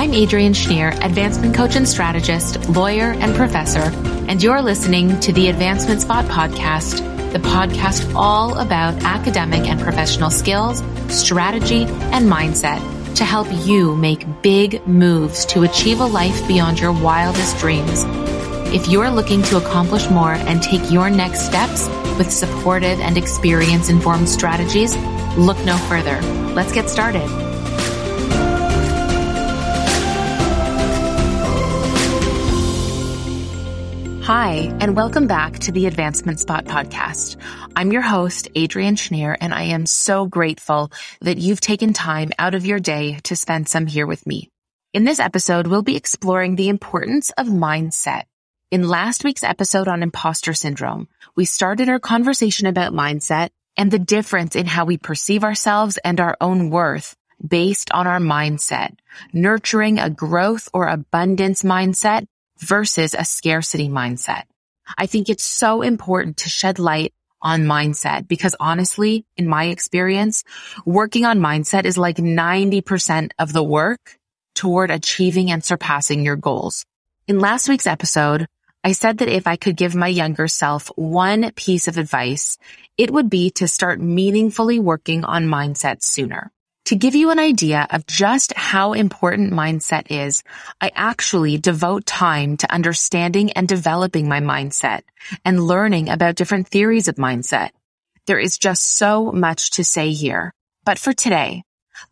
I'm Adrienne Schneer, advancement coach and strategist, lawyer, and professor, and you're listening to the Advancement Spot podcast, the podcast all about academic and professional skills, strategy, and mindset to help you make big moves to achieve a life beyond your wildest dreams. If you're looking to accomplish more and take your next steps with supportive and experience informed strategies, look no further. Let's get started. Hi, and welcome back to the Advancement Spot podcast. I'm your host, Adrienne Schneer, and I am so grateful that you've taken time out of your day to spend some here with me. In this episode, we'll be exploring the importance of mindset. In last week's episode on imposter syndrome, we started our conversation about mindset and the difference in how we perceive ourselves and our own worth based on our mindset, nurturing a growth or abundance mindset versus a scarcity mindset. I think it's so important to shed light on mindset because honestly, in my experience, working on mindset is like 90% of the work toward achieving and surpassing your goals. In last week's episode, I said that if I could give my younger self one piece of advice, it would be to start meaningfully working on mindset sooner. To give you an idea of just how important mindset is, I actually devote time to understanding and developing my mindset and learning about different theories of mindset. There is just so much to say here. But for today,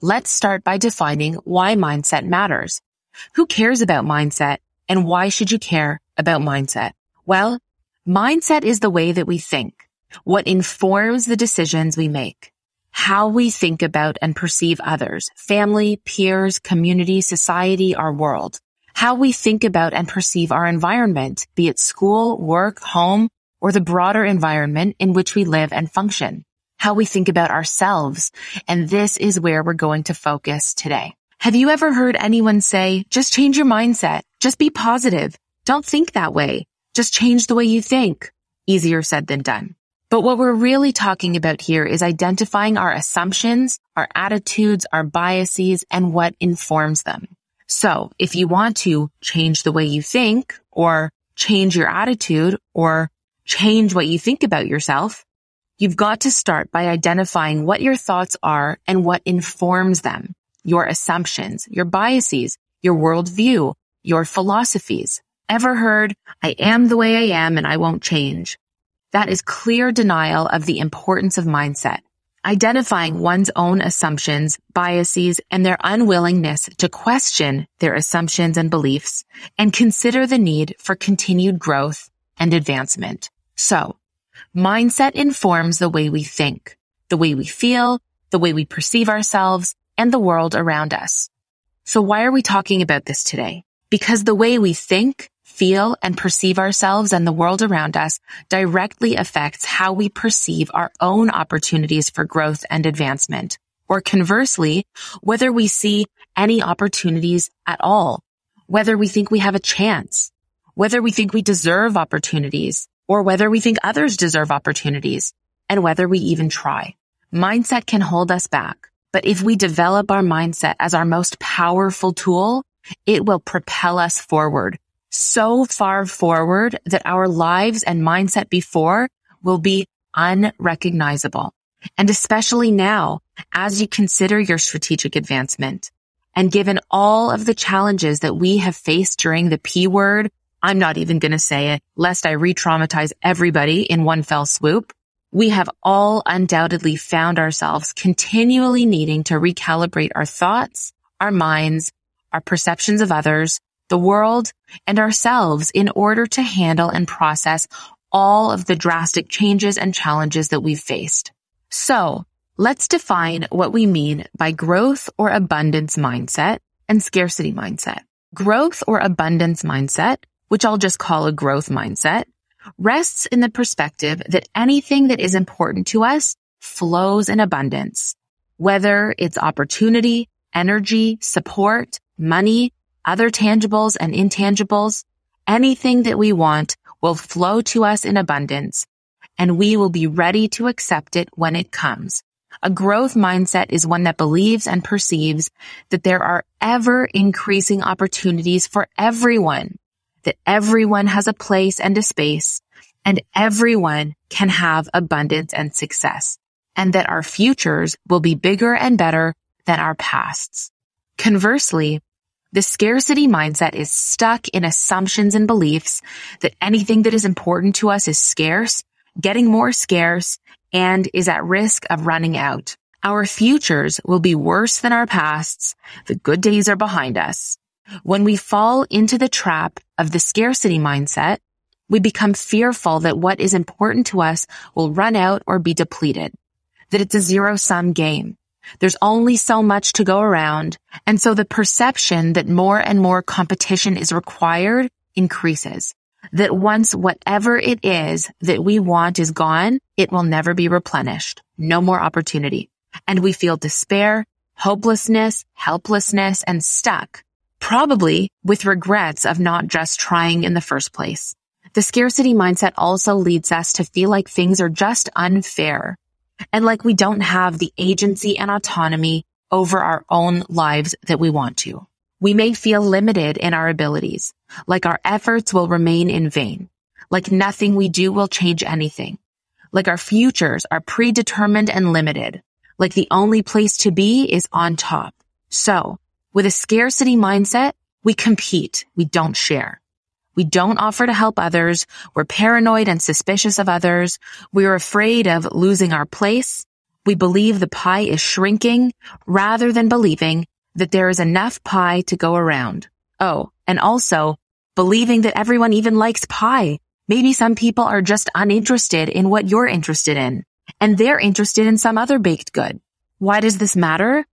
let's start by defining why mindset matters. Who cares about mindset and why should you care about mindset? Well, mindset is the way that we think, what informs the decisions we make how we think about and perceive others, family, peers, community, society, our world, how we think about and perceive our environment, be it school, work, home, or the broader environment in which we live and function, how we think about ourselves. And this is where we're going to focus today. Have you ever heard anyone say, just change your mindset. Just be positive. Don't think that way. Just change the way you think. Easier said than done. But what we're really talking about here is identifying our assumptions, our attitudes, our biases, and what informs them. So if you want to change the way you think or change your attitude or change what you think about yourself, you've got to start by identifying what your thoughts are and what informs them, your assumptions, your biases, your worldview, your philosophies. Ever heard, I am the way I am and I won't change. That is clear denial of the importance of mindset. Identifying one's own assumptions, biases, and their unwillingness to question their assumptions and beliefs and consider the need for continued growth and advancement. So, mindset informs the way we think, the way we feel, the way we perceive ourselves, and the world around us. So why are we talking about this today? Because the way we think, feel and perceive ourselves and the world around us directly affects how we perceive our own opportunities for growth and advancement. Or conversely, whether we see any opportunities at all, whether we think we have a chance, whether we think we deserve opportunities, or whether we think others deserve opportunities, and whether we even try. Mindset can hold us back, but if we develop our mindset as our most powerful tool, it will propel us forward so far forward that our lives and mindset before will be unrecognizable. And especially now, as you consider your strategic advancement and given all of the challenges that we have faced during the P word, I'm not even going to say it lest I re-traumatize everybody in one fell swoop. We have all undoubtedly found ourselves continually needing to recalibrate our thoughts, our minds, our perceptions of others, the world, and ourselves in order to handle and process all of the drastic changes and challenges that we've faced. So let's define what we mean by growth or abundance mindset and scarcity mindset. Growth or abundance mindset, which I'll just call a growth mindset, rests in the perspective that anything that is important to us flows in abundance, whether it's opportunity, energy, support, money, other tangibles and intangibles, anything that we want will flow to us in abundance and we will be ready to accept it when it comes. A growth mindset is one that believes and perceives that there are ever increasing opportunities for everyone, that everyone has a place and a space, and everyone can have abundance and success, and that our futures will be bigger and better than our pasts. Conversely, the scarcity mindset is stuck in assumptions and beliefs that anything that is important to us is scarce, getting more scarce, and is at risk of running out. Our futures will be worse than our pasts. The good days are behind us. When we fall into the trap of the scarcity mindset, we become fearful that what is important to us will run out or be depleted, that it's a zero sum game. There's only so much to go around. And so the perception that more and more competition is required increases that once whatever it is that we want is gone, it will never be replenished. No more opportunity. And we feel despair, hopelessness, helplessness, and stuck, probably with regrets of not just trying in the first place. The scarcity mindset also leads us to feel like things are just unfair and like we don't have the agency and autonomy over our own lives that we want to. We may feel limited in our abilities, like our efforts will remain in vain, like nothing we do will change anything, like our futures are predetermined and limited, like the only place to be is on top. So, with a scarcity mindset, we compete, we don't share. We don't offer to help others. We're paranoid and suspicious of others. We're afraid of losing our place. We believe the pie is shrinking rather than believing that there is enough pie to go around. Oh, and also believing that everyone even likes pie. Maybe some people are just uninterested in what you're interested in and they're interested in some other baked good. Why does this matter?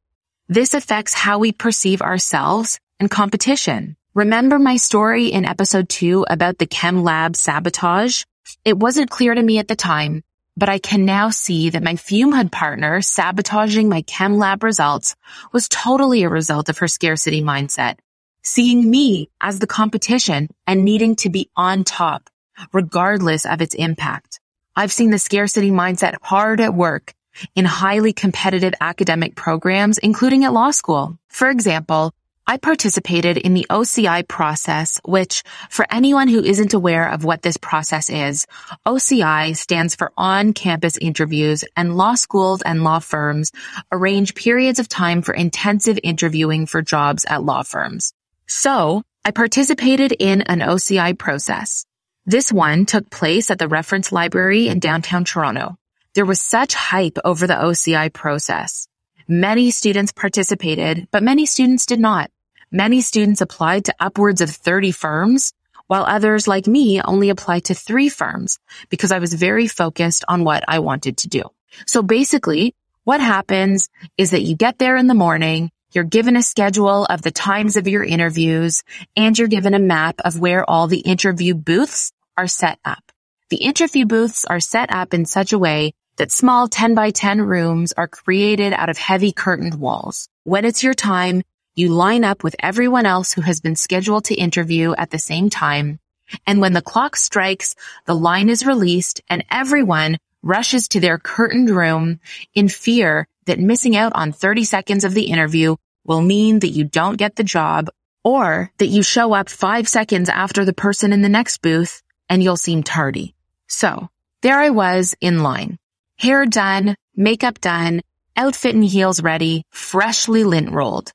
This affects how we perceive ourselves and competition. Remember my story in episode two about the chem lab sabotage? It wasn't clear to me at the time, but I can now see that my fume hood partner sabotaging my chem lab results was totally a result of her scarcity mindset, seeing me as the competition and needing to be on top, regardless of its impact. I've seen the scarcity mindset hard at work in highly competitive academic programs, including at law school. For example, I participated in the OCI process, which for anyone who isn't aware of what this process is, OCI stands for on-campus interviews and law schools and law firms arrange periods of time for intensive interviewing for jobs at law firms. So I participated in an OCI process. This one took place at the reference library in downtown Toronto. There was such hype over the OCI process. Many students participated, but many students did not. Many students applied to upwards of 30 firms, while others like me only applied to three firms because I was very focused on what I wanted to do. So basically, what happens is that you get there in the morning, you're given a schedule of the times of your interviews, and you're given a map of where all the interview booths are set up. The interview booths are set up in such a way that small 10 by 10 rooms are created out of heavy curtained walls. When it's your time, you line up with everyone else who has been scheduled to interview at the same time. And when the clock strikes, the line is released and everyone rushes to their curtained room in fear that missing out on 30 seconds of the interview will mean that you don't get the job or that you show up five seconds after the person in the next booth and you'll seem tardy. So there I was in line, hair done, makeup done, outfit and heels ready, freshly lint rolled.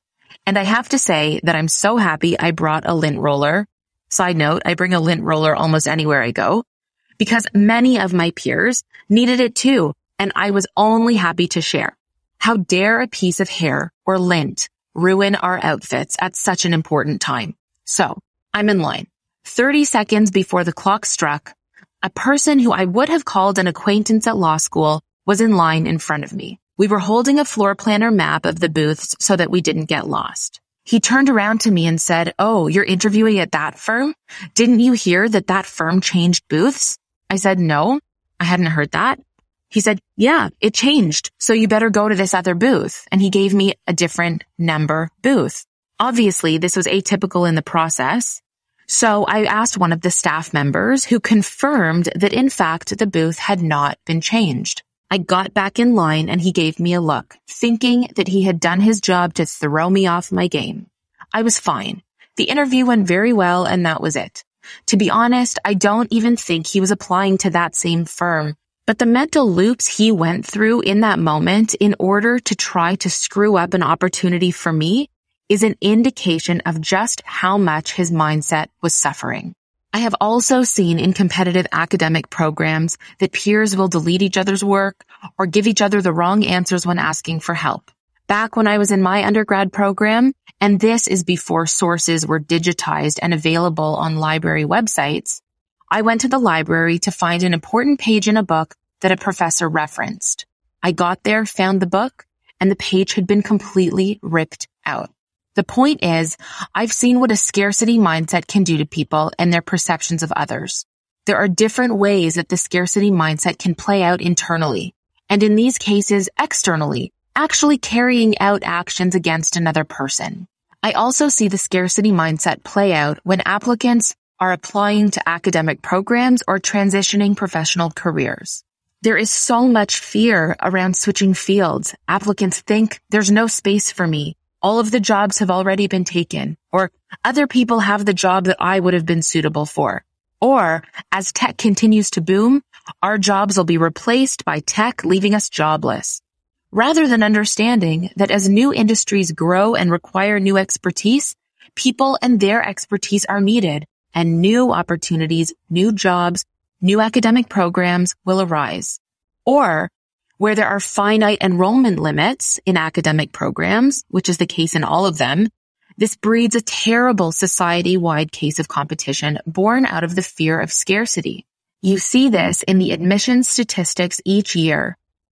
And I have to say that I'm so happy I brought a lint roller. Side note, I bring a lint roller almost anywhere I go because many of my peers needed it too. And I was only happy to share. How dare a piece of hair or lint ruin our outfits at such an important time? So I'm in line. 30 seconds before the clock struck, a person who I would have called an acquaintance at law school was in line in front of me. We were holding a floor planner map of the booths so that we didn't get lost. He turned around to me and said, Oh, you're interviewing at that firm? Didn't you hear that that firm changed booths? I said, no, I hadn't heard that. He said, yeah, it changed. So you better go to this other booth. And he gave me a different number booth. Obviously, this was atypical in the process. So I asked one of the staff members who confirmed that in fact the booth had not been changed. I got back in line and he gave me a look, thinking that he had done his job to throw me off my game. I was fine. The interview went very well and that was it. To be honest, I don't even think he was applying to that same firm. But the mental loops he went through in that moment in order to try to screw up an opportunity for me is an indication of just how much his mindset was suffering. I have also seen in competitive academic programs that peers will delete each other's work or give each other the wrong answers when asking for help. Back when I was in my undergrad program, and this is before sources were digitized and available on library websites, I went to the library to find an important page in a book that a professor referenced. I got there, found the book, and the page had been completely ripped out. The point is, I've seen what a scarcity mindset can do to people and their perceptions of others. There are different ways that the scarcity mindset can play out internally, and in these cases, externally, actually carrying out actions against another person. I also see the scarcity mindset play out when applicants are applying to academic programs or transitioning professional careers. There is so much fear around switching fields. Applicants think there's no space for me all of the jobs have already been taken, or other people have the job that I would have been suitable for. Or as tech continues to boom, our jobs will be replaced by tech leaving us jobless. Rather than understanding that as new industries grow and require new expertise, people and their expertise are needed and new opportunities, new jobs, new academic programs will arise. Or where there are finite enrollment limits in academic programs, which is the case in all of them, this breeds a terrible society-wide case of competition born out of the fear of scarcity. You see this in the admissions statistics each year,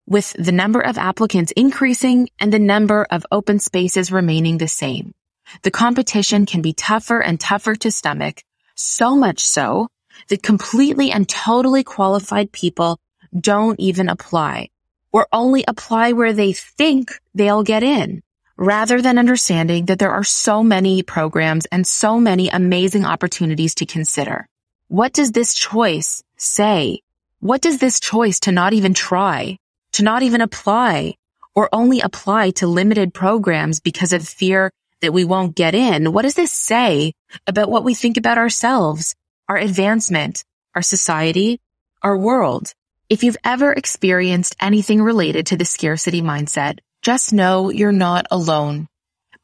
with the number of applicants increasing and the number of open spaces remaining the same. The competition can be tougher and tougher to stomach, so much so that completely and totally qualified people don't even apply or only apply where they think they'll get in rather than understanding that there are so many programs and so many amazing opportunities to consider. What does this choice say? What does this choice to not even try, to not even apply, or only apply to limited programs because of fear that we won't get in? What does this say about what we think about ourselves, our advancement, our society, our world? If you've ever experienced anything related to the scarcity mindset, just know you're not alone.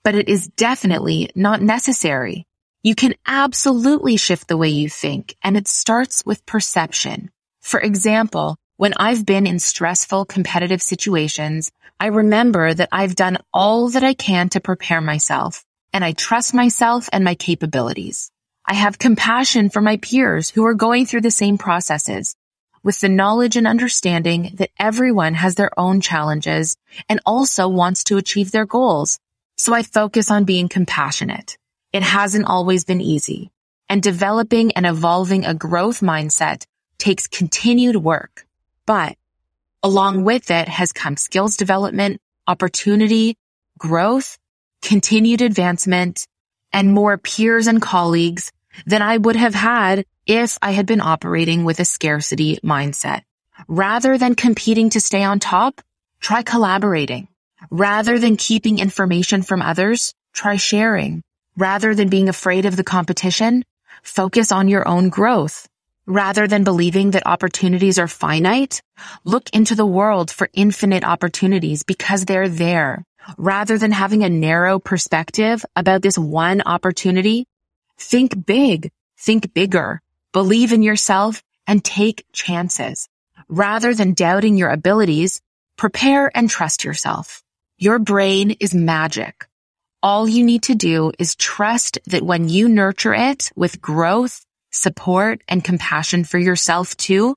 But it is definitely not necessary. You can absolutely shift the way you think, and it starts with perception. For example, when I've been in stressful competitive situations, I remember that I've done all that I can to prepare myself, and I trust myself and my capabilities. I have compassion for my peers who are going through the same processes, with the knowledge and understanding that everyone has their own challenges and also wants to achieve their goals. So I focus on being compassionate. It hasn't always been easy and developing and evolving a growth mindset takes continued work, but along with it has come skills development, opportunity, growth, continued advancement, and more peers and colleagues than I would have had if I had been operating with a scarcity mindset. Rather than competing to stay on top, try collaborating. Rather than keeping information from others, try sharing. Rather than being afraid of the competition, focus on your own growth. Rather than believing that opportunities are finite, look into the world for infinite opportunities because they're there. Rather than having a narrow perspective about this one opportunity, think big, think bigger, Believe in yourself and take chances. Rather than doubting your abilities, prepare and trust yourself. Your brain is magic. All you need to do is trust that when you nurture it with growth, support, and compassion for yourself too,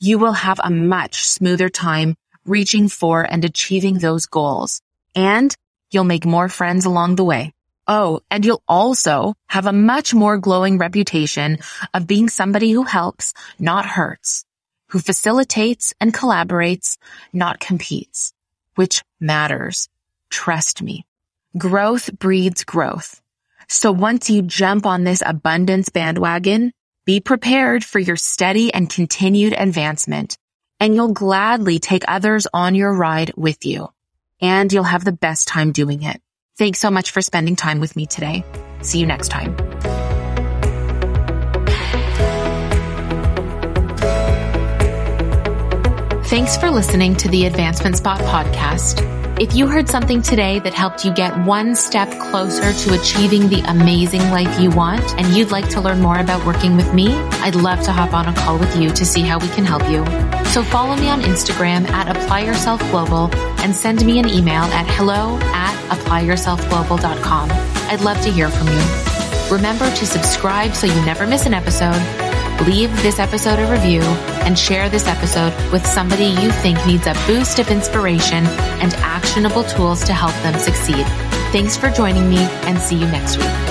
you will have a much smoother time reaching for and achieving those goals. And you'll make more friends along the way. Oh, and you'll also have a much more glowing reputation of being somebody who helps, not hurts, who facilitates and collaborates, not competes, which matters. Trust me. Growth breeds growth. So once you jump on this abundance bandwagon, be prepared for your steady and continued advancement and you'll gladly take others on your ride with you. And you'll have the best time doing it. Thanks so much for spending time with me today. See you next time. Thanks for listening to the Advancement Spot podcast. If you heard something today that helped you get one step closer to achieving the amazing life you want and you'd like to learn more about working with me, I'd love to hop on a call with you to see how we can help you. So follow me on Instagram at Apply Yourself Global and send me an email at hello at applyyourselfglobal.com. I'd love to hear from you. Remember to subscribe so you never miss an episode leave this episode a review, and share this episode with somebody you think needs a boost of inspiration and actionable tools to help them succeed. Thanks for joining me and see you next week.